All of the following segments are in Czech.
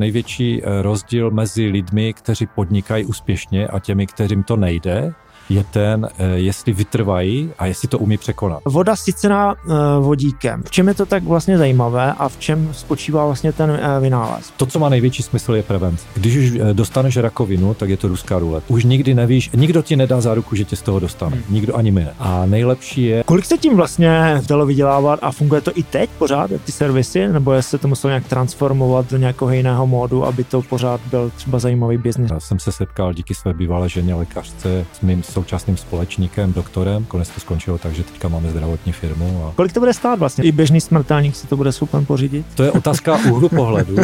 Největší eh, rozdíl mezi lidmi, kteří podnikají úspěšně a těmi, kterým to nejde, je ten, eh, jestli vytrvají a jestli to umí překonat. Voda sycená uh, vodíkem. V čem je to tak vlastně zajímavé a v čem spočívá vlastně ten uh, vynález? To, co má největší smysl, je prevence. Když už dostaneš rakovinu, tak je to ruská rulet. Už nikdy nevíš, nikdo ti nedá záruku, že tě z toho dostane. Hmm. Nikdo ani my ne. A nejlepší je. Kolik se tím vlastně dalo vydělávat a funguje to i teď pořád, ty servisy, nebo jestli se to muselo nějak transformovat do nějakého jiného módu, aby to pořád byl třeba zajímavý biznis? Já jsem se setkal díky své bývalé ženě lékařce s mým současným společníkem, doktorem. Konec to skončilo tak, že teďka máme zdravotní firmu. A... Kolik to bude stát vlastně? I běžný smrtelník si to bude schopen pořídit? To je otázka úhlu pohledu,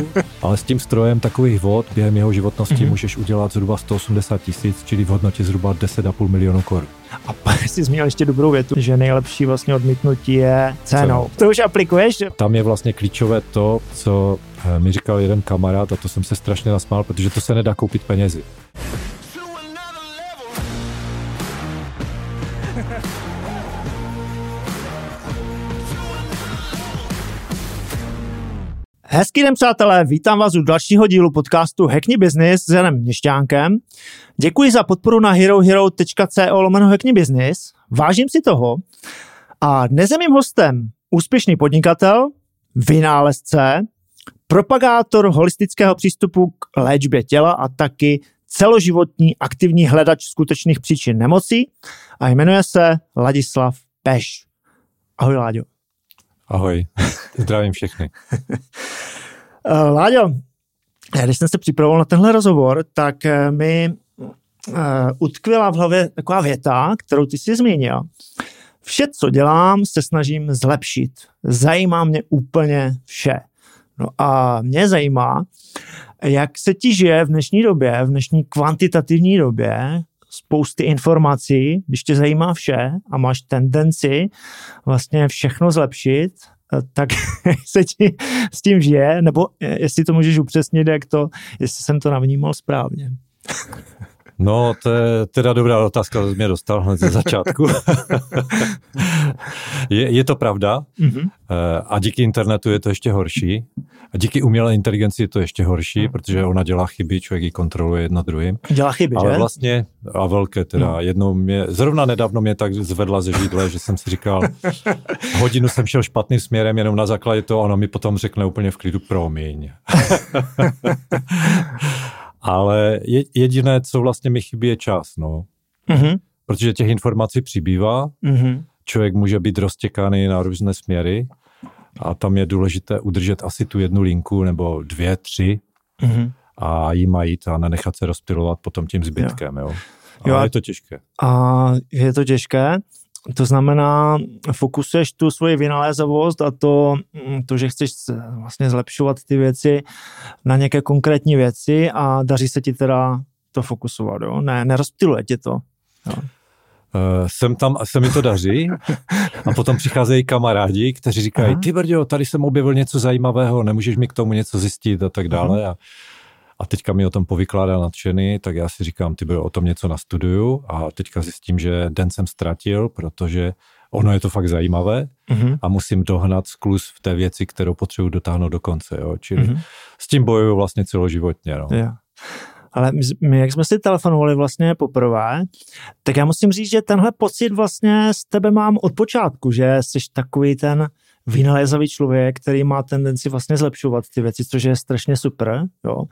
ale s tím strojem takových vod během jeho životnosti mm-hmm. můžeš udělat zhruba 180 tisíc, čili v hodnotě zhruba 10,5 milionů korun. A pak jsi zmínil ještě dobrou větu, že nejlepší vlastně odmítnutí je cenou. To už aplikuješ? Tam je vlastně klíčové to, co eh, mi říkal jeden kamarád a to jsem se strašně nasmál, protože to se nedá koupit penězi. Hezký den, přátelé, vítám vás u dalšího dílu podcastu Hackney Business s Janem Měšťánkem. Děkuji za podporu na herohero.co lomeno Hackney Business. Vážím si toho. A dnes je mým hostem úspěšný podnikatel, vynálezce, propagátor holistického přístupu k léčbě těla a taky celoživotní aktivní hledač skutečných příčin nemocí a jmenuje se Ladislav Peš. Ahoj, Láďo. Ahoj, zdravím všechny. Eh, Láďo, když jsem se připravoval na tenhle rozhovor, tak eh, mi utkvěla v hlavě taková věta, kterou ty jsi zmínil. Vše, co dělám, se snažím zlepšit. Zajímá mě úplně vše. No a mě zajímá, jak se ti žije v dnešní době, v dnešní kvantitativní době, spousty informací, když tě zajímá vše a máš tendenci vlastně všechno zlepšit, eh, tak se ti s tím žije, nebo eh, jestli to můžeš upřesnit, jak to, jestli jsem to navnímal správně. No, to je teda dobrá otázka, to mě dostal hned ze začátku. je, je to pravda mm-hmm. a díky internetu je to ještě horší. A díky umělé inteligenci je to ještě horší, mm. protože ona dělá chyby, člověk ji kontroluje jedno druhým. Dělá chyby, Ale že? vlastně, a velké teda, no. jednou mě, zrovna nedávno mě tak zvedla ze židle, že jsem si říkal, hodinu jsem šel špatným směrem, jenom na základě toho, ona mi potom řekne úplně v klidu, promiň. Ale je, jediné, co vlastně mi chybí, je čas, no. Mm-hmm. Protože těch informací přibývá, mm-hmm. člověk může být roztěkaný na různé směry a tam je důležité udržet asi tu jednu linku nebo dvě, tři mm-hmm. a jí majít a nenechat se rozptilovat potom tím zbytkem, jo. jo. A jo, je to těžké. A je to těžké. To znamená, fokusuješ tu svoji vynalézavost a to, mm, to, že chceš vlastně zlepšovat ty věci na nějaké konkrétní věci a daří se ti teda to fokusovat, jo? Ne, nerozptiluje tě to. Jo? Uh, jsem tam, se mi to daří a potom přicházejí kamarádi, kteří říkají, Aha. ty brďo, tady jsem objevil něco zajímavého, nemůžeš mi k tomu něco zjistit a tak dále. A a teďka mi o tom povykládá nadšený, tak já si říkám, ty byl o tom něco na studiu a teďka zjistím, že den jsem ztratil, protože ono je to fakt zajímavé mm-hmm. a musím dohnat sklus v té věci, kterou potřebuji dotáhnout do konce. Jo? Čili mm-hmm. s tím bojuju vlastně celoživotně. No. Yeah. Ale my, jak jsme si telefonovali vlastně poprvé, tak já musím říct, že tenhle pocit vlastně s tebe mám od počátku, že jsi takový ten vynalézavý člověk, který má tendenci vlastně zlepšovat ty věci, což je strašně super. Jo.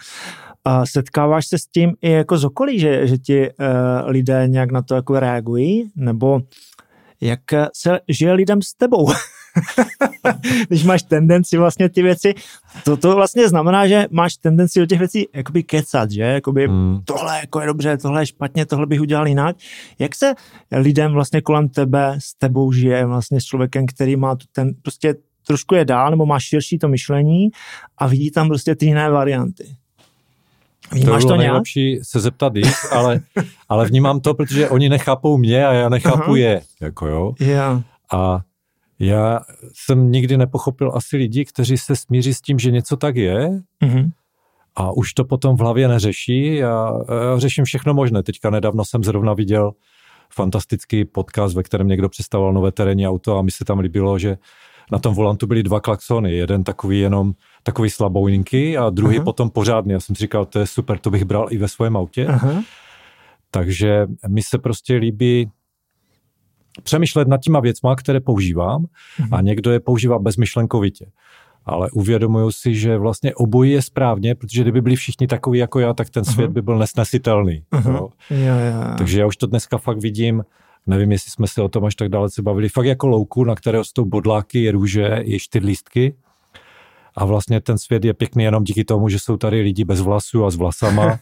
A setkáváš se s tím i jako z okolí, že, že ti uh, lidé nějak na to jako reagují, nebo jak se žije lidem s tebou? Když máš tendenci vlastně ty věci, to, to vlastně znamená, že máš tendenci do těch věcí jakoby kecat, že? Jakoby hmm. tohle jako je dobře, tohle je špatně, tohle bych udělal jinak. Jak se lidem vlastně kolem tebe s tebou žije vlastně s člověkem, který má ten prostě trošku je dál, nebo má širší to myšlení a vidí tam prostě ty jiné varianty. Vnímáš to, bylo to nejlepší se zeptat jich, ale, ale vnímám to, protože oni nechápou mě a já nechápu Aha. je. Jako jo. Yeah. A já jsem nikdy nepochopil asi lidi, kteří se smíří s tím, že něco tak je mm-hmm. a už to potom v hlavě neřeší. Já, já řeším všechno možné. Teďka nedávno jsem zrovna viděl fantastický podcast, ve kterém někdo představoval nové terénní auto a mi se tam líbilo, že na tom volantu byly dva klaxony, jeden takový jenom takový slabouninky a druhý uh-huh. potom pořádný. Já jsem si říkal, to je super, to bych bral i ve svém autě. Uh-huh. Takže mi se prostě líbí přemýšlet nad těma věcma, které používám uh-huh. a někdo je používá bezmyšlenkovitě. Ale uvědomuju si, že vlastně obojí je správně, protože kdyby byli všichni takový jako já, tak ten svět uh-huh. by byl nesnesitelný. Uh-huh. Jo. Jo, jo. Takže já už to dneska fakt vidím, nevím, jestli jsme se o tom až tak dalece bavili, fakt jako louku, na které jsou bodláky, růže, i čtyřlístky a vlastně ten svět je pěkný jenom díky tomu, že jsou tady lidi bez vlasů a s vlasama.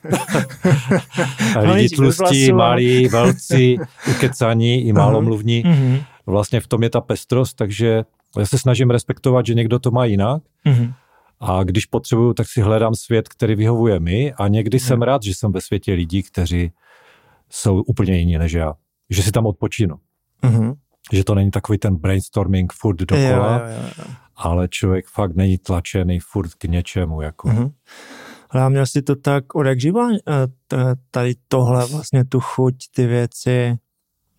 a lidi tlustí, malí, velcí, ukecaní i málomluvní. Uh-huh. Vlastně v tom je ta pestrost, takže já se snažím respektovat, že někdo to má jinak. Uh-huh. A když potřebuju, tak si hledám svět, který vyhovuje mi a někdy uh-huh. jsem rád, že jsem ve světě lidí, kteří jsou úplně jiní než já. Že si tam odpočinu. Uh-huh. Že to není takový ten brainstorming furt dokola, jo, jo, jo ale člověk fakt není tlačený furt k něčemu. Jako. Mm-hmm. Ale měl jsi to tak od jak živa, eh, tady tohle vlastně tu chuť, ty věci,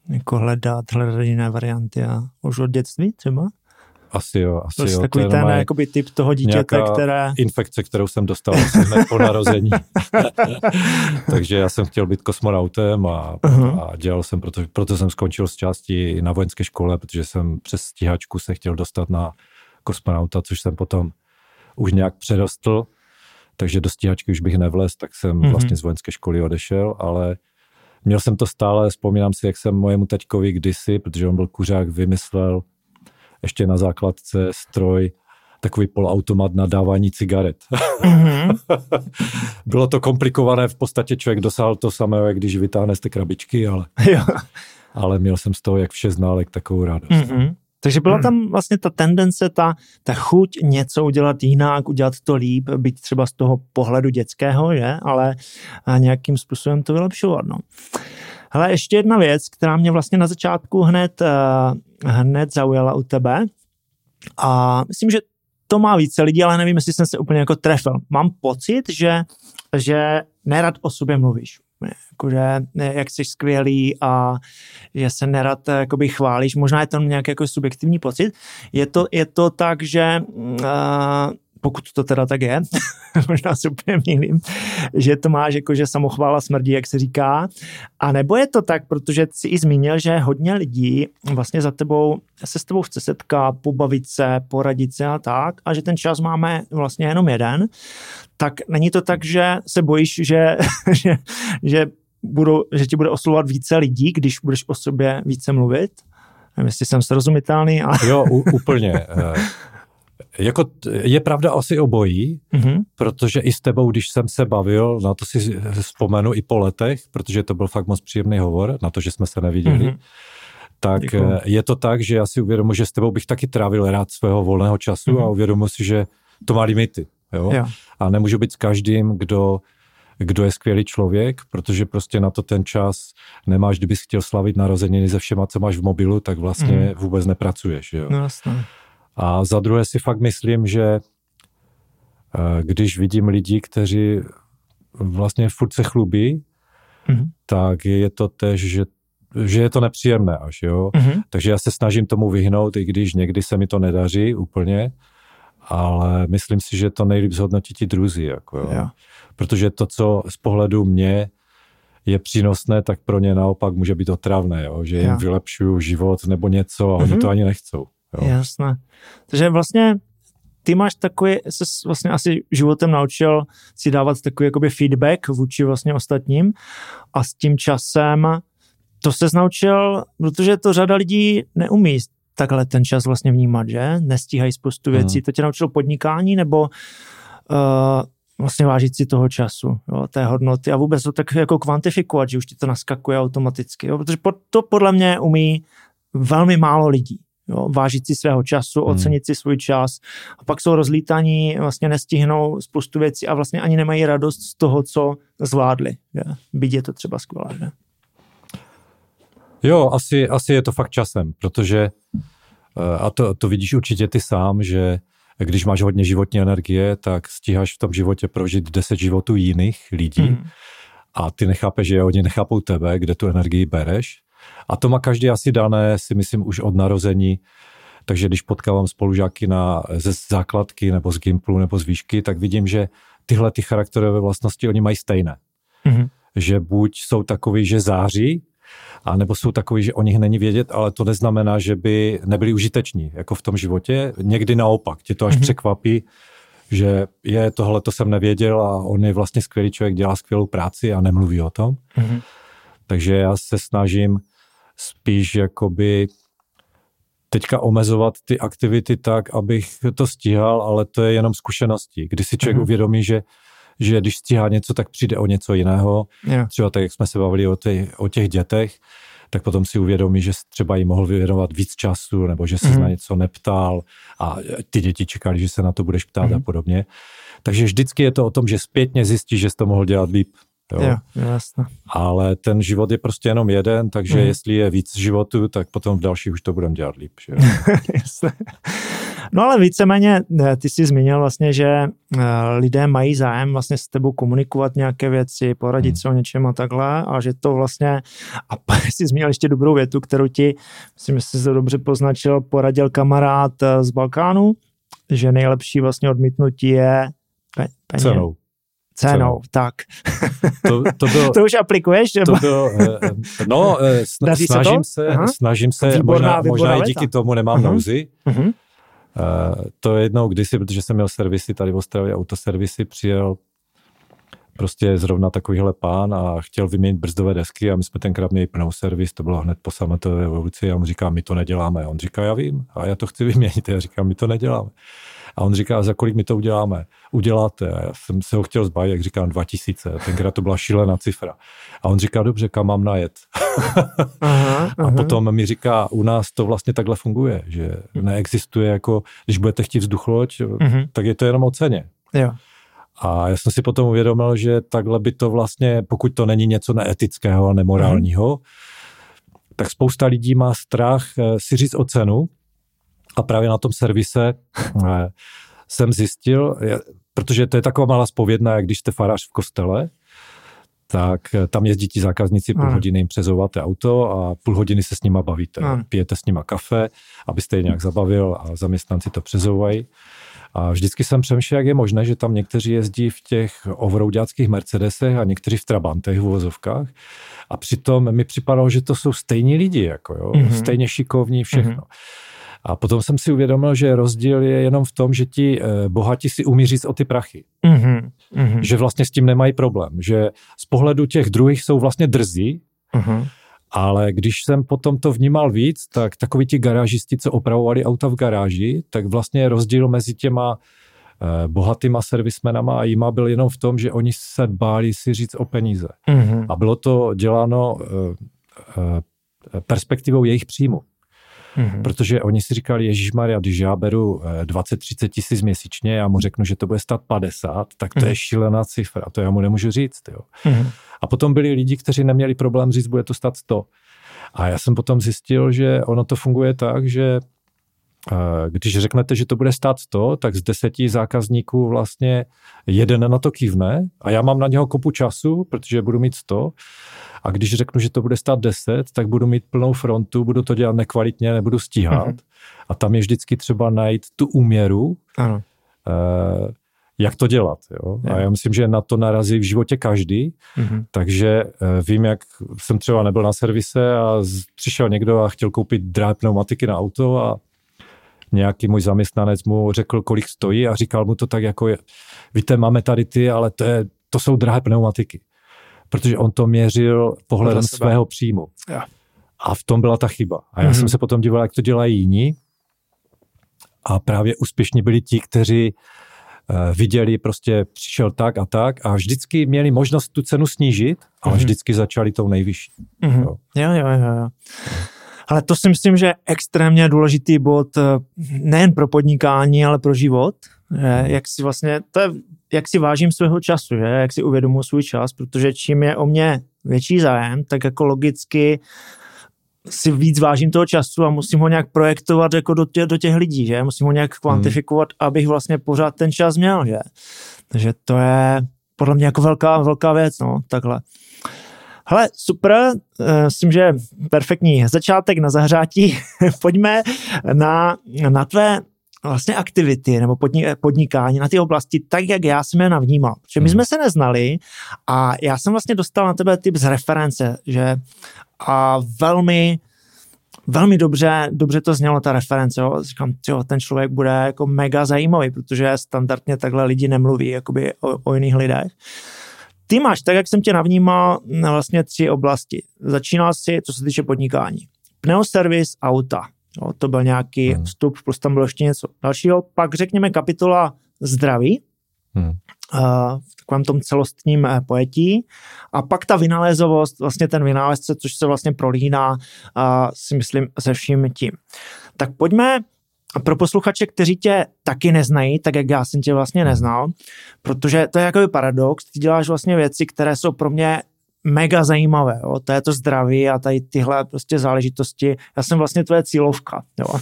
jako hledat, hledat jiné varianty a už od dětství třeba? Asi jo, asi to jo. Takový ten jakoby typ toho dítěte, které... infekce, kterou jsem dostal hned po narození. Takže já jsem chtěl být kosmonautem a, uh-huh. a dělal jsem, proto, proto jsem skončil z části na vojenské škole, protože jsem přes stíhačku se chtěl dostat na kosmonauta, což jsem potom už nějak přerostl, takže do stíhačky už bych nevlez, tak jsem mm-hmm. vlastně z vojenské školy odešel, ale měl jsem to stále, vzpomínám si, jak jsem mojemu taťkovi kdysi, protože on byl kuřák, vymyslel ještě na základce stroj, takový polautomat na dávání cigaret. Mm-hmm. Bylo to komplikované, v podstatě člověk dosáhl to samého, jak když vytáhne z té krabičky, ale, ale měl jsem z toho, jak vše ználek, takovou radost. Mm-hmm. Takže byla hmm. tam vlastně ta tendence, ta, ta chuť něco udělat jinak, udělat to líp, být třeba z toho pohledu dětského, že? ale nějakým způsobem to vylepšovat. No. Hele, ještě jedna věc, která mě vlastně na začátku hned, uh, hned zaujala u tebe a myslím, že to má více lidí, ale nevím, jestli jsem se úplně jako trefil. Mám pocit, že, že nerad o sobě mluvíš jakože jak jsi skvělý a že se nerad jakoby chválíš. Možná je to nějaký jako subjektivní pocit. Je to, je to tak, že uh, pokud to teda tak je, možná se úplně mýlím, že to máš jako, že samochvála smrdí, jak se říká, a nebo je to tak, protože jsi i zmínil, že hodně lidí vlastně za tebou se s tebou chce setkat, pobavit se, poradit se a tak, a že ten čas máme vlastně jenom jeden, tak není to tak, že se bojíš, že, že, že, budou, že ti bude oslovovat více lidí, když budeš o sobě více mluvit? Nevím, jestli jsem srozumitelný. Ale... Jo, u, úplně. Jako je pravda asi obojí, mm-hmm. protože i s tebou, když jsem se bavil, na to si vzpomenu i po letech, protože to byl fakt moc příjemný hovor, na to, že jsme se neviděli, mm-hmm. tak Děkuju. Eh, je to tak, že já si uvědomuji, že s tebou bych taky trávil rád svého volného času mm-hmm. a uvědomuji si, že to má limity. Jo? Jo. A nemůžu být s každým, kdo kdo je skvělý člověk, protože prostě na to ten čas nemáš, kdybys chtěl slavit narozeniny se všema, co máš v mobilu, tak vlastně mm. vůbec nepracuješ. Jo? No, jasně. A za druhé si fakt myslím, že eh, když vidím lidi, kteří vlastně furt se chlubí, mm-hmm. tak je to tež, že, že je to nepříjemné až, jo. Mm-hmm. Takže já se snažím tomu vyhnout, i když někdy se mi to nedaří úplně, ale myslím si, že to nejlíp zhodnotí ti druzí, jako jo. Yeah. Protože to, co z pohledu mě je přínosné, tak pro ně naopak může být otravné, jo? že jim yeah. vylepšuju život nebo něco a oni mm-hmm. to ani nechcou. Jo. Jasné. Takže vlastně ty máš takový, se vlastně asi životem naučil si dávat takový jakoby feedback vůči vlastně ostatním a s tím časem to se naučil, protože to řada lidí neumí takhle ten čas vlastně vnímat, že? Nestíhají spoustu věcí. Hmm. To tě naučilo podnikání nebo uh, vlastně vážit si toho času, jo, té hodnoty a vůbec to tak jako kvantifikovat, že už ti to naskakuje automaticky, jo, protože to podle mě umí velmi málo lidí. Jo, vážit si svého času, hmm. ocenit si svůj čas. A pak jsou rozlítaní, vlastně nestihnou spoustu věcí a vlastně ani nemají radost z toho, co zvládli. Je. Byť je to třeba skvělé. Že? Jo, asi, asi je to fakt časem, protože eh, a to, to vidíš určitě ty sám, že když máš hodně životní energie, tak stíháš v tom životě prožít deset životů jiných lidí hmm. a ty nechápeš, že oni nechápou tebe, kde tu energii bereš A to má každý asi dané, si myslím, už od narození. Takže když potkávám spolužáky na, ze základky nebo z Gimplu nebo z výšky, tak vidím, že tyhle ty charakterové vlastnosti oni mají stejné. Mm-hmm. Že buď jsou takový, že září, a nebo jsou takový, že o nich není vědět, ale to neznamená, že by nebyli užiteční, jako v tom životě. Někdy naopak, tě to až mm-hmm. překvapí, že je tohle, to jsem nevěděl a on je vlastně skvělý člověk, dělá skvělou práci a nemluví o tom. Mm-hmm. Takže já se snažím spíš jakoby teďka omezovat ty aktivity tak, abych to stíhal, ale to je jenom zkušenosti. Kdy si člověk mm-hmm. uvědomí, že že když stíhá něco, tak přijde o něco jiného. Yeah. Třeba tak, jak jsme se bavili o, ty, o těch dětech, tak potom si uvědomí, že třeba jí mohl věnovat víc času, nebo že se mm-hmm. na něco neptal a ty děti čekali, že se na to budeš ptát mm-hmm. a mhm. podobně. Takže vždycky je to o tom, že zpětně zjistí, že jsi to mohl dělat líp. Jo. Jo, jasně. Ale ten život je prostě jenom jeden, takže mm. jestli je víc životu, tak potom v dalších už to budeme dělat líp. Že? No ale víceméně eh, ty jsi zmínil vlastně, že eh, lidé mají zájem vlastně s tebou komunikovat nějaké věci, poradit hmm. se o něčem a takhle a že to vlastně, a pak jsi zmínil ještě dobrou větu, kterou ti, myslím, že jsi to dobře poznačil, poradil kamarád eh, z Balkánu, že nejlepší vlastně odmítnutí je pe- peněz. Cenou. Cenou, cenou, tak. To, to, bylo, to už aplikuješ? To bylo, no, snažím se, se snažím se, výborná, možná, výborná možná i díky tomu nemám uh-huh. nouzi, uh-huh. Uh, to jednou kdysi, protože jsem měl servisy tady v Ostravě, autoservisy, přijel prostě zrovna takovýhle pán a chtěl vyměnit brzdové desky a my jsme tenkrát měli plnou servis, to bylo hned po sametové revoluci a on říká, my to neděláme. A on říká, já vím, a já to chci vyměnit. A já říkám, my to neděláme. A on říká, za kolik my to uděláme? Uděláte. A já jsem se ho chtěl zbavit, jak říkám, 2000. Tenkrát to byla šílená cifra. A on říká, dobře, kam mám najet? aha, aha. A potom mi říká, u nás to vlastně takhle funguje, že neexistuje jako, když budete chtít vzduchloď, uh-huh. tak je to jenom o ceně. Jo. A já jsem si potom uvědomil, že takhle by to vlastně, pokud to není něco neetického a nemorálního, uh-huh. tak spousta lidí má strach eh, si říct o cenu, a právě na tom servise eh, jsem zjistil, protože to je taková malá spovědná, jak když jste farář v kostele, tak eh, tam jezdí ti zákazníci půl hodiny jim přezouváte auto a půl hodiny se s nima bavíte. Pijete s nima kafe, abyste je nějak zabavil a zaměstnanci to přezouvají. A vždycky jsem přemýšlel, jak je možné, že tam někteří jezdí v těch ovrouďáckých Mercedesech a někteří v Trabantech v uvozovkách. A přitom mi připadalo, že to jsou stejní lidi, jako jo? Mm-hmm. stejně šikovní, všechno. Mm-hmm. A potom jsem si uvědomil, že rozdíl je jenom v tom, že ti eh, bohatí si umí říct o ty prachy. Mm-hmm. Že vlastně s tím nemají problém. Že z pohledu těch druhých jsou vlastně drzí, mm-hmm. ale když jsem potom to vnímal víc, tak takoví ti garážisti, co opravovali auta v garáži, tak vlastně rozdíl mezi těma eh, bohatýma servismenama a jima byl jenom v tom, že oni se báli si říct o peníze. Mm-hmm. A bylo to děláno eh, perspektivou jejich příjmu. Mm-hmm. Protože oni si říkali, Ježíš Maria, když já beru 20-30 eh, tisíc měsíčně, já mu řeknu, že to bude stát 50, tak to mm-hmm. je šílená cifra, to já mu nemůžu říct. Jo. Mm-hmm. A potom byli lidi, kteří neměli problém říct, bude to stát 100. A já jsem potom zjistil, že ono to funguje tak, že když řeknete, že to bude stát 100, tak z deseti zákazníků vlastně jeden na to kývne a já mám na něho kopu času, protože budu mít 100 a když řeknu, že to bude stát 10, tak budu mít plnou frontu, budu to dělat nekvalitně, nebudu stíhat. Mm-hmm. A tam je vždycky třeba najít tu úměru, ano. Uh, jak to dělat. Jo? A já myslím, že na to narazí v životě každý, mm-hmm. takže uh, vím, jak jsem třeba nebyl na servise a přišel někdo a chtěl koupit drahé pneumatiky na auto a nějaký můj zaměstnanec mu řekl, kolik stojí a říkal mu to tak jako, je, víte, máme tady ty, ale to, je, to jsou drahé pneumatiky protože on to měřil pohledem svého příjmu. Ja. A v tom byla ta chyba. A já mm-hmm. jsem se potom díval, jak to dělají jiní. A právě úspěšní byli ti, kteří uh, viděli, prostě přišel tak a tak a vždycky měli možnost tu cenu snížit, ale mm-hmm. vždycky začali tou nejvyšší. Mm-hmm. Jo. jo, jo, jo. jo. Ale to si myslím, že je extrémně důležitý bod eh, nejen pro podnikání, ale pro život. Jak si vlastně, to je jak si vážím svého času, že? jak si uvědomuji svůj čas, protože čím je o mě větší zájem, tak jako logicky si víc vážím toho času a musím ho nějak projektovat jako do, tě, do těch lidí, že? Musím ho nějak hmm. kvantifikovat, hmm. abych vlastně pořád ten čas měl, že? Takže to je podle mě jako velká, velká věc, no, takhle. Hele, super, eh, myslím, že perfektní začátek na zahřátí. Pojďme na, na tvé vlastně aktivity nebo podnikání na ty oblasti tak, jak já jsem je navnímal. Protože my hmm. jsme se neznali a já jsem vlastně dostal na tebe typ z reference, že a velmi velmi dobře, dobře to znělo ta reference, jo. Říkám, tyjo, ten člověk bude jako mega zajímavý, protože standardně takhle lidi nemluví jakoby o, o jiných lidech. Ty máš, tak jak jsem tě navnímal, na vlastně tři oblasti. Začínal si, co se týče podnikání. Pneoservis auta. Jo, to byl nějaký hmm. vstup, plus tam bylo ještě něco dalšího. Pak řekněme kapitola zdraví, hmm. Uh, v takovém tom celostním uh, pojetí. A pak ta vynalézovost, vlastně ten vynálezce, což se vlastně prolíná, uh, si myslím, se vším tím. Tak pojďme pro posluchače, kteří tě taky neznají, tak jak já jsem tě vlastně neznal, protože to je jako paradox, ty děláš vlastně věci, které jsou pro mě mega zajímavé, jo? to je to zdraví a tady tyhle prostě záležitosti. Já jsem vlastně tvoje cílovka, jo?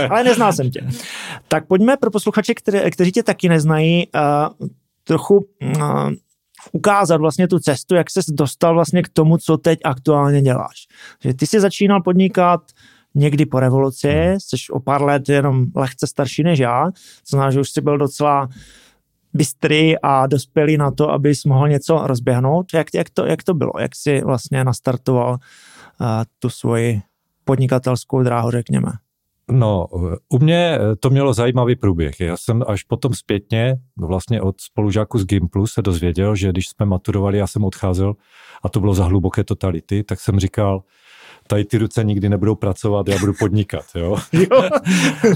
ale neznal jsem tě. Tak pojďme pro posluchače, které, kteří tě taky neznají, uh, trochu uh, ukázat vlastně tu cestu, jak ses dostal vlastně k tomu, co teď aktuálně děláš. Že ty jsi začínal podnikat někdy po revoluci, jsi o pár let jenom lehce starší než já, co znamená, že už jsi byl docela bystrý a dospělý na to, abys mohl něco rozběhnout. Jak, jak, to, jak to bylo? Jak jsi vlastně nastartoval uh, tu svoji podnikatelskou dráhu, řekněme? No, u mě to mělo zajímavý průběh. Já jsem až potom zpětně, vlastně od spolužáku z Gimplu se dozvěděl, že když jsme maturovali, já jsem odcházel a to bylo za hluboké totality, tak jsem říkal, tady ty ruce nikdy nebudou pracovat, já budu podnikat, jo. jo.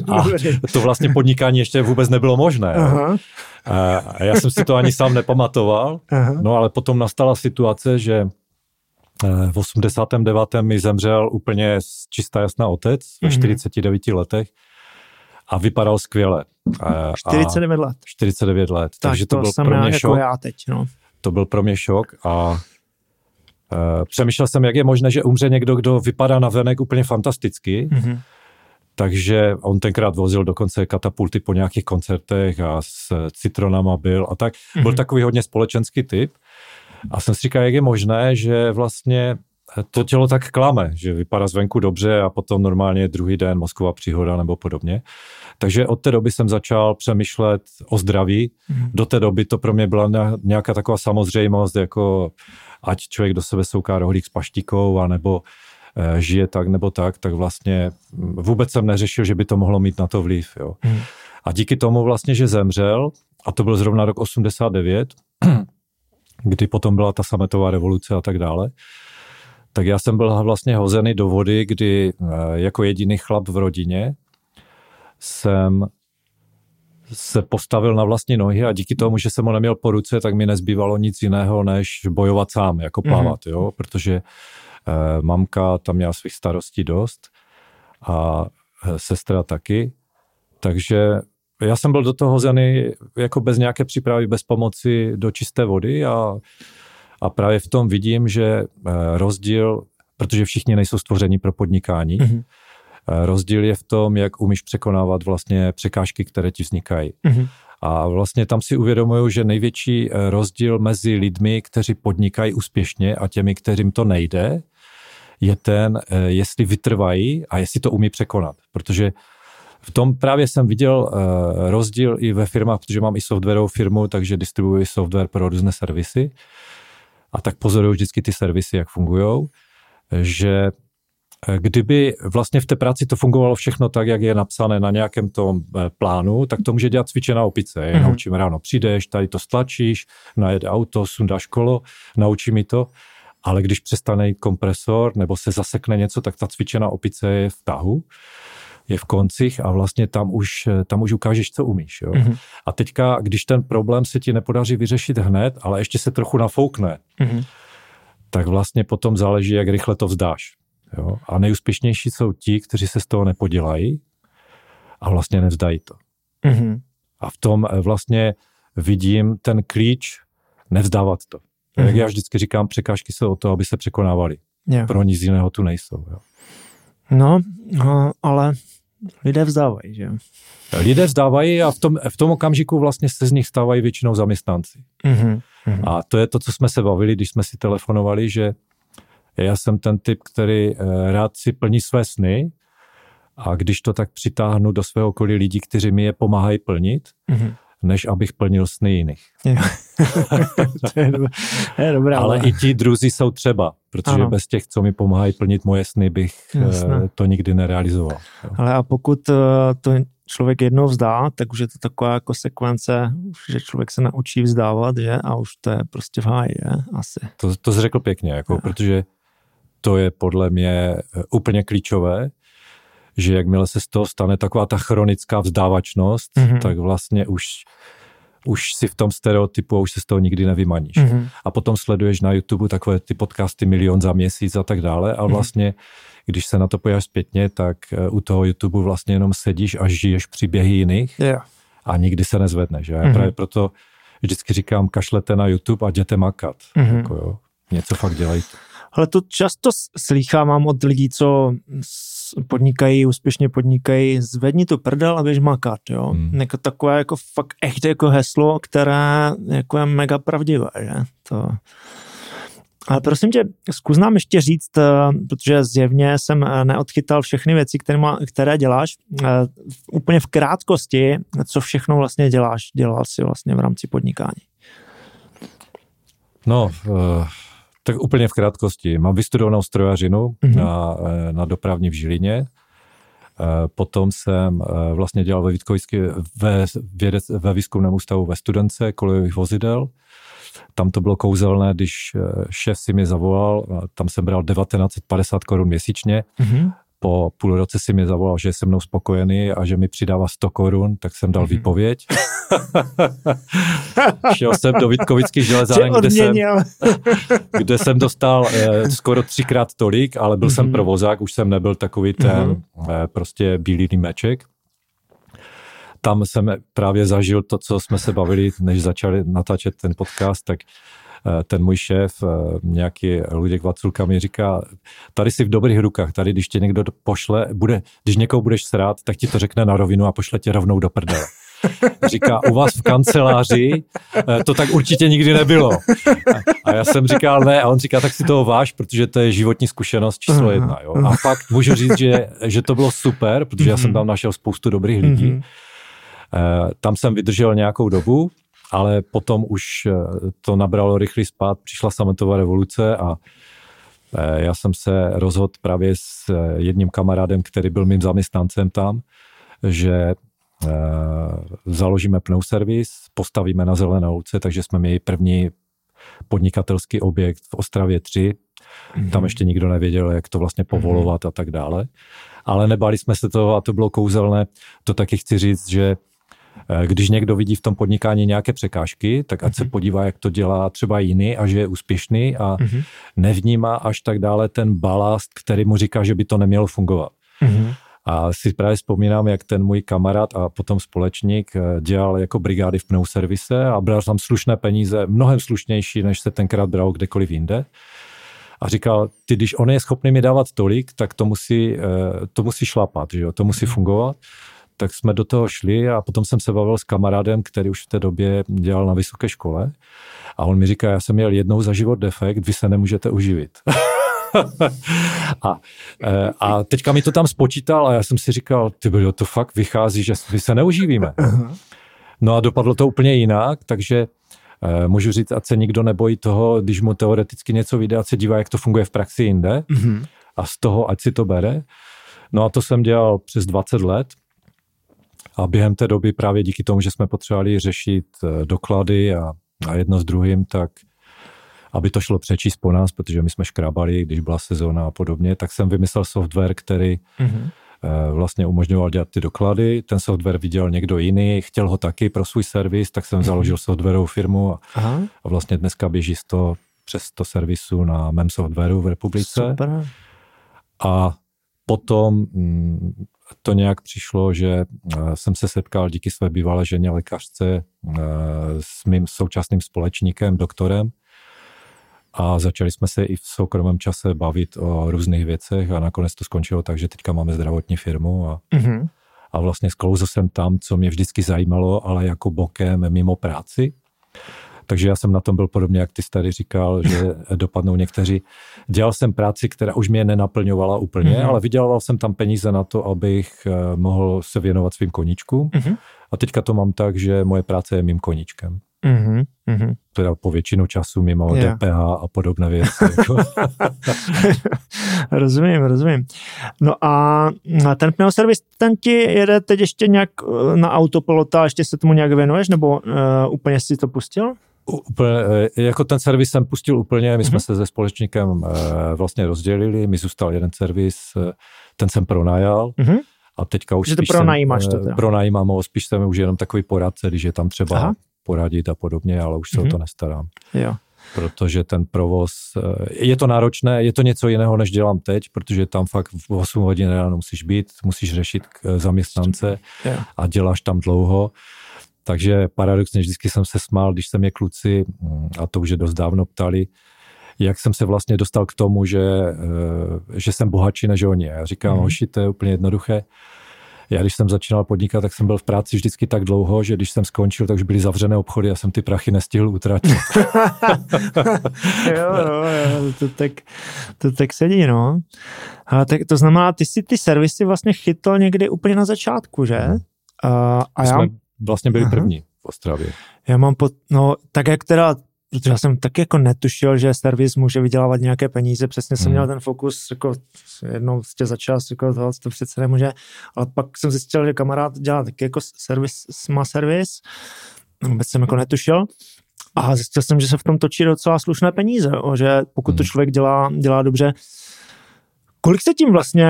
a to vlastně podnikání ještě vůbec nebylo možné. Aha. A já jsem si to ani sám nepamatoval, Aha. no ale potom nastala situace, že eh, v 89. mi zemřel úplně čistá jasná otec ve 49 mhm. letech a vypadal skvěle. 49 let. 49 let, tak takže to, to byl pro mě jako šok. já teď, no. To byl pro mě šok a přemýšlel jsem, jak je možné, že umře někdo, kdo vypadá na venek úplně fantasticky. Mm-hmm. Takže on tenkrát vozil dokonce katapulty po nějakých koncertech a s citronama byl a tak. Mm-hmm. Byl takový hodně společenský typ. A jsem si říkal, jak je možné, že vlastně to tělo tak klame, že vypadá zvenku dobře a potom normálně druhý den mozková příhoda nebo podobně. Takže od té doby jsem začal přemýšlet o zdraví. Mm. Do té doby to pro mě byla nějaká taková samozřejmost, jako ať člověk do sebe souká rohlík s paštikou, anebo e, žije tak nebo tak, tak vlastně vůbec jsem neřešil, že by to mohlo mít na to vliv. Jo. Mm. A díky tomu vlastně, že zemřel, a to byl zrovna rok 89, kdy potom byla ta sametová revoluce a tak dále, tak já jsem byl vlastně hozený do vody, kdy eh, jako jediný chlap v rodině jsem se postavil na vlastní nohy a díky tomu, že jsem ho neměl po ruce, tak mi nezbývalo nic jiného, než bojovat sám, jako mhm. plavat, mm-hmm. jo, protože eh, mamka tam měla svých starostí dost a eh, sestra taky, takže já jsem byl do toho hozený jako bez nějaké přípravy, bez pomoci do čisté vody a a právě v tom vidím, že eh, rozdíl, protože všichni nejsou stvoření pro podnikání, mm-hmm. Rozdíl je v tom, jak umíš překonávat vlastně překážky, které ti vznikají. Mm-hmm. A vlastně tam si uvědomuju, že největší eh, rozdíl mezi lidmi, kteří podnikají úspěšně a těmi, kterým to nejde, je ten, jestli vytrvají a jestli to umí překonat. Protože v tom právě jsem viděl rozdíl i ve firmách, protože mám i softwarovou firmu, takže distribuuji software pro různé servisy a tak pozoruju vždycky ty servisy, jak fungují, že eh, kdyby vlastně v té práci to fungovalo všechno tak, jak je napsané na nějakém tom eh, plánu, tak to může dělat cvičená opice. Mm-hmm. Naučím ráno, přijdeš, tady to stlačíš, najede auto, sundáš kolo, naučí mi to. Ale když přestane jít kompresor nebo se zasekne něco, tak ta cvičená opice je v tahu je v koncích a vlastně tam už, tam už ukážeš, co umíš. Jo? Mm-hmm. A teďka, když ten problém se ti nepodaří vyřešit hned, ale ještě se trochu nafoukne, mm-hmm. tak vlastně potom záleží, jak rychle to vzdáš. Jo? A nejúspěšnější jsou ti, kteří se z toho nepodělají a vlastně nevzdají to. Mm-hmm. A v tom eh, vlastně vidím ten klíč nevzdávat to. Mm-hmm. Jak já vždycky říkám, překážky jsou o to, aby se překonávaly. Yeah. Pro nic jiného tu nejsou. Jo. No, no, ale lidé vzdávají, že Lidé vzdávají a v tom, v tom okamžiku vlastně se z nich stávají většinou zaměstnanci. Mm-hmm. Mm-hmm. A to je to, co jsme se bavili, když jsme si telefonovali, že já jsem ten typ, který eh, rád si plní své sny a když to tak přitáhnu do svého okolí lidí, kteří mi je pomáhají plnit, mm-hmm. než abych plnil sny jiných. to je, dobré, je dobrá. Ale, ale i ti druzí jsou třeba, protože ano. bez těch, co mi pomáhají plnit moje sny, bych eh, Jasne. to nikdy nerealizoval. Ale a pokud eh, to člověk jednou vzdá, tak už je to taková jako sekvence, že člověk se naučí vzdávat, že? A už to je prostě v háji, je? Asi. To, to jsi řekl pěkně, jako, protože to je podle mě eh, úplně klíčové, že jakmile se z toho stane taková ta chronická vzdávačnost, mm-hmm. tak vlastně už už si v tom stereotypu a už se z toho nikdy nevymaníš. Mm-hmm. A potom sleduješ na YouTube takové ty podcasty milion za měsíc a tak dále a mhm. vlastně, mm-hmm. když se na to podíváš zpětně, tak eh, u toho YouTube vlastně jenom sedíš a žiješ příběhy jiných yeah. a nikdy se nezvedneš. Mm-hmm. právě proto vždycky říkám, kašlete na YouTube a jděte makat. Mm-hmm. Jako jo, něco fakt dělejte. Ale to často slýchávám od lidí, co podnikají, úspěšně podnikají, zvedni tu prdel a běž makat, jo. Hmm. Jako takové jako fakt echt jako heslo, které jako je mega pravdivé, že? To... Ale prosím tě, zkus nám ještě říct, eh, protože zjevně jsem eh, neodchytal všechny věci, které, má, které děláš, eh, úplně v krátkosti, co všechno vlastně děláš, dělal si vlastně v rámci podnikání. No, uh tak úplně v krátkosti. Mám vystudovanou strojařinu mm-hmm. na, eh, na dopravní v Žilině. Eh, potom jsem eh, vlastně dělal ve, ve, vědec, ve výzkumném ústavu ve studence kolejových vozidel. Tam to bylo kouzelné, když šéf si mi zavolal, tam jsem bral 1950 korun měsíčně. Mm-hmm po půl roce si mi zavolal, že je se mnou spokojený a že mi přidává 100 korun, tak jsem dal mm-hmm. výpověď. Šel jsem do Vítkovických železáren, kde jsem, kde jsem dostal eh, skoro třikrát tolik, ale byl mm-hmm. jsem mhm. provozák, už jsem nebyl takový ten mm-hmm. eh, prostě bílý meček. Tam jsem právě zažil to, co jsme se bavili, než začali natáčet ten podcast, tak ten můj šéf, eh, nějaký Luděk Vaculka mi říká, tady jsi v dobrých rukách, tady když tě někdo pošle, bude, když někoho budeš srát, tak ti to řekne na rovinu a pošle tě rovnou do prdele. Říká, u vás v kanceláři eh, to tak určitě nikdy nebylo. A já jsem říkal ne, a on říká, tak si toho váš, protože to je životní zkušenost číslo jedna. Jo? A fakt můžu říct, že, že to bylo super, protože já jsem tam našel spoustu dobrých lidí. Mhm. Tam jsem vydržel nějakou dobu, ale potom už eh, to nabralo rychlý spát, přišla sametová revoluce a eh, já jsem se rozhodl právě s eh, jedním kamarádem, který byl mým zaměstnancem tam, že založíme pneuservis, postavíme na Zelené ulici, takže jsme měli první podnikatelský objekt v Ostravě 3. Mm-hmm. Tam ještě nikdo nevěděl, jak to vlastně povolovat mm-hmm. a tak dále. Ale nebali jsme se toho a to bylo kouzelné. To taky chci říct, že když někdo vidí v tom podnikání nějaké překážky, tak ať mm-hmm. se mhm. podívá, jak to dělá třeba jiný a že je úspěšný a mm-hmm. nevnímá až tak dále ten balast, který mu říká, že by to nemělo fungovat. Mm-hmm. A si právě vzpomínám, jak ten můj kamarád a potom společník eh, dělal jako brigády v pneuservise a bral tam slušné peníze, mnohem slušnější, než se tenkrát bral kdekoliv jinde. A říkal, ty, když on je schopný mi dávat tolik, tak to musí, eh, to musí šlapat, že jo? to musí mm-hmm. fungovat tak jsme do toho šli a potom jsem se bavil s kamarádem, který už v té době dělal na vysoké škole a on mi říká, já jsem měl jednou za život defekt, vy se nemůžete uživit. a, e, a teďka mi to tam spočítal a já jsem si říkal, ty bylo to fakt vychází, že my se neuživíme. No a dopadlo to úplně jinak, takže e, můžu říct, ať se nikdo nebojí toho, když mu teoreticky něco vyjde, ať se dívá, jak to funguje v praxi jinde mm-hmm. a z toho, ať si to bere. No a to jsem dělal přes 20 let a během té doby právě díky tomu, že jsme potřebovali řešit eh, doklady a, a jedno s druhým, tak aby to šlo přečíst po nás, protože my jsme škrábali, když byla sezóna a podobně, tak jsem vymyslel software, který mm-hmm. vlastně umožňoval dělat ty doklady. Ten software viděl někdo jiný, chtěl ho taky pro svůj servis, tak jsem mm-hmm. založil softwarovou firmu a, a vlastně dneska běží to přes to servisu na mém softwaru v republice. Super. A potom mm, to nějak přišlo, že eh, jsem se setkal díky své bývalé ženě lékařce eh, s mým současným společníkem, doktorem, a začali jsme se i v soukromém čase bavit o různých věcech a nakonec to skončilo tak, že teďka máme zdravotní firmu a, mm-hmm. a vlastně sklouzl jsem tam, co mě vždycky zajímalo, ale jako bokem mimo práci. Takže já jsem na tom byl podobně, jak ty tady říkal, že dopadnou někteří. Dělal jsem práci, která už mě nenaplňovala úplně, mm-hmm. ale vydělal jsem tam peníze na to, abych eh, mohl se věnovat svým koníčkům. Mm-hmm. A teďka to mám tak, že moje práce je mým koníčkem. Mm-hmm. Mm-hmm. Teda po většinu času mimo yeah. DPH a podobné věci. Jako. rozumím, rozumím. No a ten pneuservis, ten ti jede teď ještě nějak eh, na autopilota, ještě se tomu nějak věnuješ, nebo uh, úplně si to pustil? Úplně, eh, jako ten servis jsem pustil úplně, my jsme mm-hmm. se se společníkem uh, vlastně rozdělili, mi zůstal jeden servis, ten jsem pronajal. Mm-hmm. A teďka už že to pronajímáš jsem, to teda. Pronajímám ho, spíš jsem už jenom takový poradce, když je tam třeba Aha poradit a podobně, ale už se mm-hmm. o mhm. to nestarám. Jo. Protože ten provoz, eh, je to náročné, je to něco jiného, než dělám teď, protože tam fakt v 8 hodin ráno musíš být, musíš řešit eh, zaměstnance a děláš tam dlouho. Takže paradoxně vždycky jsem se smál, když se mě kluci, mm, a to už je dost dávno ptali, jak jsem se vlastně dostal k tomu, že, eh, že jsem bohatší než oni. Já říkám, mm-hmm. hoši, to je úplně jednoduché já když jsem začínal podnikat, tak jsem byl v práci vždycky tak dlouho, že když jsem skončil, tak už byly zavřené obchody a jsem ty prachy nestihl utratit. jo, jo, jo, to tak, to tak sedí, no. A tak to znamená, ty si ty servisy vlastně chytl někdy úplně na začátku, že? Mhm. A, a já... Jsme vlastně byli Aha. první v Ostravě. Já mám pod, no, tak jak teda protože já jsem taky jako netušil, že servis může vydělávat nějaké peníze, přesně jsem hmm. měl ten fokus, jako jednou tě začal, jako to, to přece nemůže, ale pak jsem zjistil, že kamarád dělá taky jako servis, má servis, vůbec jsem jako netušil, a zjistil jsem, že se v tom točí docela slušné peníze, že pokud to hmm. člověk dělá, dělá dobře, Kolik se tím vlastně,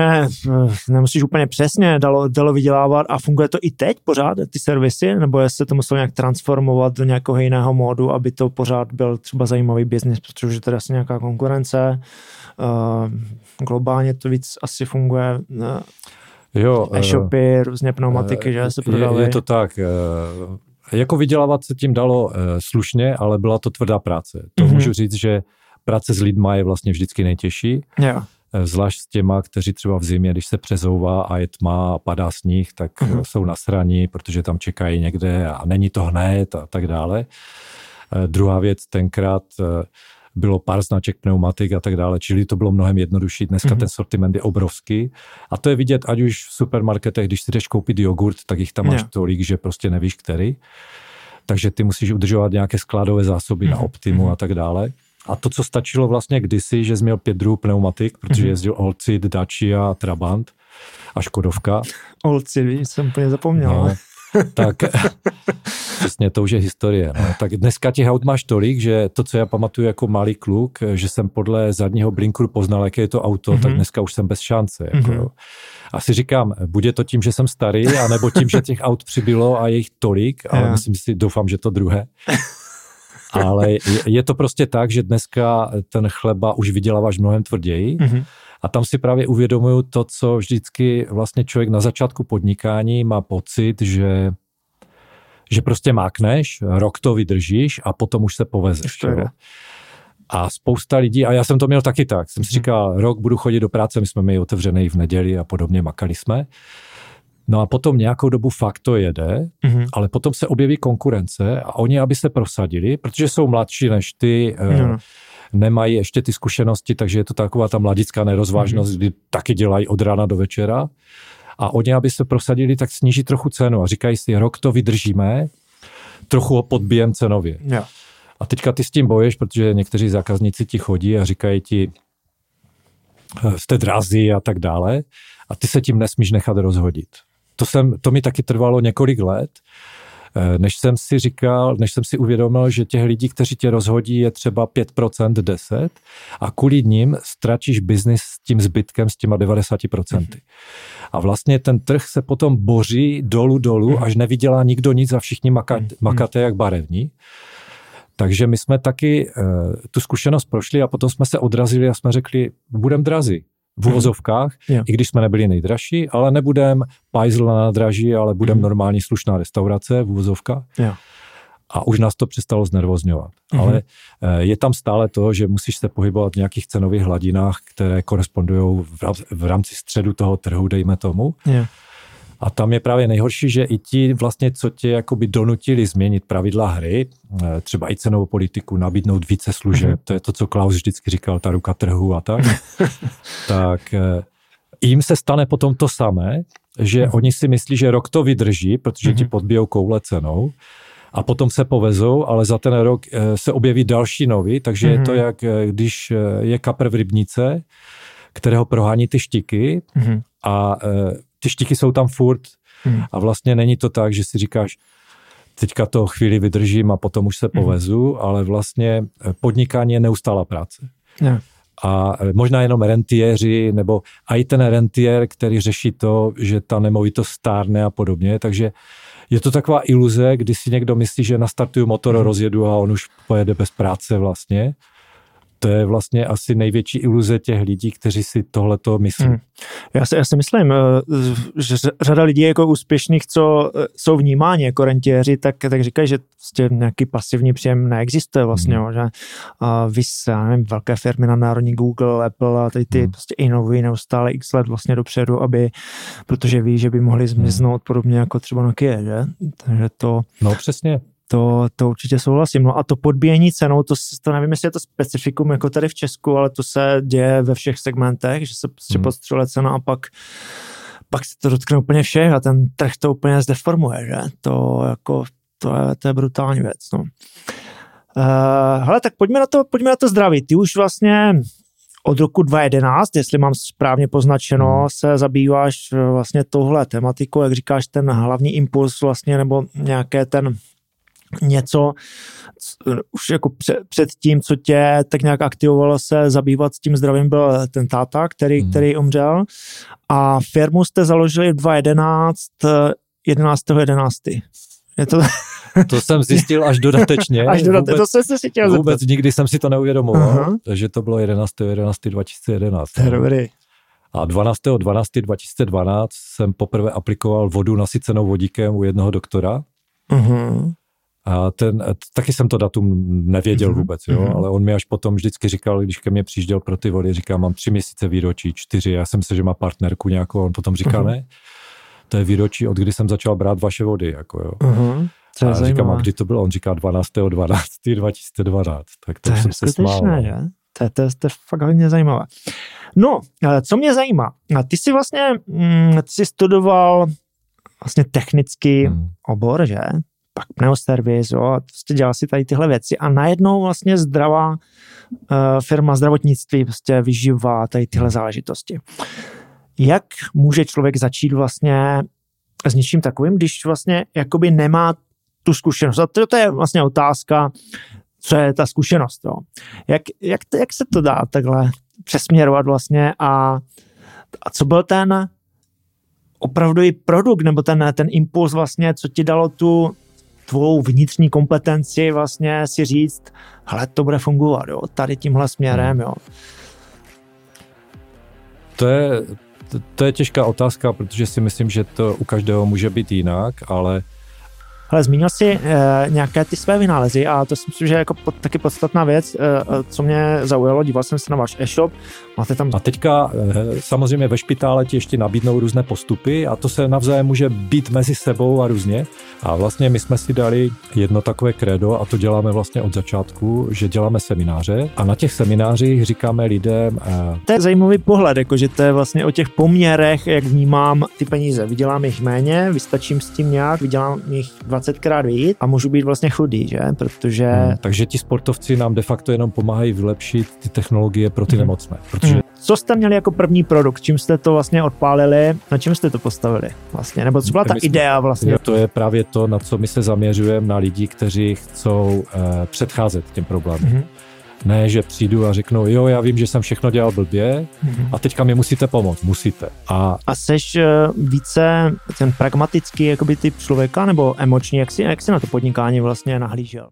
eh, nemusíš úplně přesně, dalo, dalo vydělávat a funguje to i teď pořád, ty servisy, nebo jestli se to muselo nějak transformovat do nějakého jiného módu, aby to pořád byl třeba zajímavý biznis, protože to je asi nějaká konkurence, uh, globálně to víc asi funguje, uh, jo, e-shopy, uh, různě pneumatiky, uh, že se prodávají. Je, je to tak, uh, jako vydělávat se tím dalo uh, slušně, ale byla to tvrdá práce. To mm-hmm. můžu říct, že práce s lidma je vlastně vždycky nejtěžší. Jo. Eh, zvlášť s těma, kteří třeba v zimě, když se přezouvá a je tma a padá sníh, tak uh-huh. jsou nasraní, protože tam čekají někde a není to hned a tak dále. Uh, druhá věc, tenkrát bylo pár značek pneumatik a tak dále, čili to bylo mnohem jednodušší. Dneska mm-hmm. ten sortiment je obrovský a to je vidět, ať už v supermarketech, když si jdeš koupit jogurt, tak jich tam máš yeah. tolik, že prostě nevíš, který. Takže ty musíš udržovat nějaké skladové zásoby mm-hmm. na mhm. optimu mm-hmm. a tak dále. A to, co stačilo vlastně kdysi, že jsi měl pět druhů pneumatik, protože mm-hmm. jezdil Olcid, Dacia, Trabant a Škodovka. Olcid, jsem úplně zapomněl. No, tak přesně to už je historie. No. Tak dneska těch aut máš tolik, že to, co já pamatuju jako malý kluk, že jsem podle zadního blinku poznal, jaké je to auto, mm-hmm. tak mhm. dneska už jsem bez šance. Jako, mm-hmm. Asi říkám, bude to tím, že jsem starý, anebo tím, že těch aut přibylo a je jich tolik, ale yeah. myslím si, doufám, že to druhé. Ale je to prostě tak, že dneska ten chleba už vyděláváš mnohem tvrději. Mm-hmm. A tam si právě uvědomuju to, co vždycky vlastně člověk na začátku podnikání má pocit, že že prostě mákneš, rok to vydržíš a potom už se povezeš. A spousta lidí, a já jsem to měl taky tak, jsem si mhm. říkal, rok budu chodit do práce, my jsme měli otevřený v neděli a podobně, makali jsme. No a potom nějakou dobu fakt to jede, mm-hmm. ale potom se objeví konkurence a oni, aby se prosadili, protože jsou mladší než ty, mm-hmm. nemají ještě ty zkušenosti, takže je to taková ta mladická nerozvážnost, mm-hmm. kdy taky dělají od rána do večera. A oni, aby se prosadili, tak sníží trochu cenu a říkají si, rok to vydržíme, trochu ho podbijem cenově. Yeah. A teďka ty s tím boješ, protože někteří zákazníci ti chodí a říkají ti, eh, jste drazí a tak dále. A ty se tím nesmíš nechat rozhodit to, jsem, to mi taky trvalo několik let, eh, než jsem si říkal, než jsem si uvědomil, že těch lidí, kteří tě rozhodí, je třeba 5%, 10% a kvůli ním ztratíš biznis s tím zbytkem, s těma 90%. Mm-hmm. A vlastně ten trh se potom boří dolů, dolů, mm-hmm. až nevydělá nikdo nic a všichni makat, mm-hmm. makaté jak barevní. Takže my jsme taky uh, tu zkušenost prošli a potom jsme se odrazili a jsme řekli, budem drazí v uvozovkách, mm. i když jsme nebyli nejdražší, ale nebudem pajzl na nádraží, ale budem mm. normální slušná restaurace v uvozovkách. Yeah. A už nás to přestalo znervozňovat. Mm. Ale eh, je tam stále to, že musíš se pohybovat v nějakých cenových hladinách, které korespondují v rámci středu toho trhu, dejme tomu. Yeah. A tam je právě nejhorší, že i ti vlastně, co tě jakoby donutili změnit pravidla hry, eh, třeba i cenovou politiku, nabídnout více služeb, mm-hmm. to je to, co Klaus vždycky říkal, ta ruka trhu a tak, tak eh, jim se stane potom to samé, že mm-hmm. oni si myslí, že rok to vydrží, protože ti mhm. podbijou koule cenou, a potom se povezou, ale za ten rok eh, se objeví další nový, takže mm-hmm. je to mhm. jak když je kapr v rybnice, kterého prohání ty štiky mm-hmm. a ty štiky jsou tam furt hmm. a vlastně není to tak, že si říkáš, teďka to chvíli vydržím a potom už se hmm. povezu, hmm. ale vlastně eh, podnikání je neustála práce. Yeah. A eh, možná jenom rentiéři, nebo i ten rentier, který řeší to, že ta nemovitost stárne a podobně, takže je to taková iluze, kdy si někdo myslí, že nastartuju motor, hmm. rozjedu a on už pojede bez práce vlastně to je vlastně asi největší iluze těch lidí, kteří si tohleto myslí. Hmm. Já, si, já si myslím, eh, že řada lidí jako úspěšných, co eh, jsou vnímáni jako rentiéři, tak, tak říkají, že prostě nějaký pasivní příjem neexistuje vlastně, hmm. že a vys, já nevím, velké firmy na národní Google, Apple a tady ty hmm. prostě inovují neustále x let vlastně dopředu, aby, protože ví, že by mohli hmm. zmiznout hmm. podobně jako třeba Nokia, že? Takže to... No přesně, to, to určitě souhlasím. No a to podbíjení cenou, to, to nevím, jestli je to specifikum jako tady v Česku, ale to se děje ve všech segmentech, že se prostě hmm. podstřeluje cena a pak pak se to dotkne úplně všech a ten trh to úplně zdeformuje, že? To jako, to je, to je brutální věc, no. Uh, hele, tak pojďme na, to, pojďme na to zdraví. Ty už vlastně od roku 2011, jestli mám správně poznačeno, hmm. se zabýváš vlastně tohle tematikou, jak říkáš, ten hlavní impuls vlastně, nebo nějaké ten něco už jako před, před tím, co tě tak nějak aktivovalo se zabývat s tím zdravím, byl ten táta, který, hmm. který umřel a firmu jste založili v 2011, 11. 11. Je to... To jsem zjistil až dodatečně. Až dodatečně, vůbec, to jsem si chtěl Vůbec zeptat. nikdy jsem si to neuvědomoval, uh-huh. takže to bylo 11. 11. 2011. To je dobrý. A 12. 12. 2012 jsem poprvé aplikoval vodu nasycenou vodíkem u jednoho doktora. Uh-huh. A ten, taky jsem to datum nevěděl mm-hmm. vůbec, jo, mm-hmm. ale on mi až potom vždycky říkal, když ke mně přijížděl pro ty vody, říká, mám tři měsíce výročí, čtyři, já jsem se, že má partnerku nějakou, on potom říká, mm-hmm. ne, to je výročí, od kdy jsem začal brát vaše vody, jako jo. Mm-hmm. To a říkám, a kdy to bylo? On říká 12. 12. 2012. Tak to, to jsem se smál. No. Že? To, to, to je fakt hodně zajímavé. No, co mě zajímá, ty jsi vlastně, mm, ty jsi studoval vlastně technický hmm. obor, že? Pak pneuservis, jo, a prostě dělal si tady tyhle věci a najednou vlastně zdravá uh, firma zdravotnictví prostě vyžívá tady tyhle záležitosti. Jak může člověk začít vlastně s něčím takovým, když vlastně jakoby nemá tu zkušenost? A to, to je vlastně otázka, co je ta zkušenost. Jo. Jak, jak, jak se to dá takhle přesměrovat vlastně a, a co byl ten opravdový produkt nebo ten, ten impuls vlastně, co ti dalo tu, tvou vnitřní kompetenci vlastně si říct, hele, to bude fungovat, jo, tady tímhle směrem, hmm. jo. To je, to, to je těžká otázka, protože si myslím, že to u každého může být jinak, ale ale zmínil jsi e, nějaké ty své vynálezy a to si myslím, že je jako pod, taky podstatná věc, e, co mě zaujalo, díval jsem se na váš e-shop, máte tam... A teďka e, samozřejmě ve špitále ti ještě nabídnou různé postupy a to se navzájem může být mezi sebou a různě. A vlastně my jsme si dali jedno takové kredo a to děláme vlastně od začátku, že děláme semináře a na těch seminářích říkáme lidem... E, to je zajímavý pohled, jakože to je vlastně o těch poměrech, jak vnímám ty peníze. Vydělám jich méně, vystačím s tím nějak, vydělám jich 20krát víc a můžu být vlastně chudý, že? Protože... Hmm, takže ti sportovci nám de facto jenom pomáhají vylepšit ty technologie pro ty hmm. nemocné. Protože... Hmm. Co jste měli jako první produkt? Čím jste to vlastně odpálili? Na čem jste to postavili vlastně? Nebo co byla ta jsme, idea vlastně? To je právě to, na co my se zaměřujeme na lidi, kteří chcou uh, předcházet těm problémům. Hmm. Ne, že přijdu a řeknu, jo, já vím, že jsem všechno dělal blbě mm-hmm. a teďka mi musíte pomoct, musíte. A, a seš uh, více ten pragmatický jakoby typ člověka nebo emoční, jak jsi, jak jsi na to podnikání vlastně nahlížel?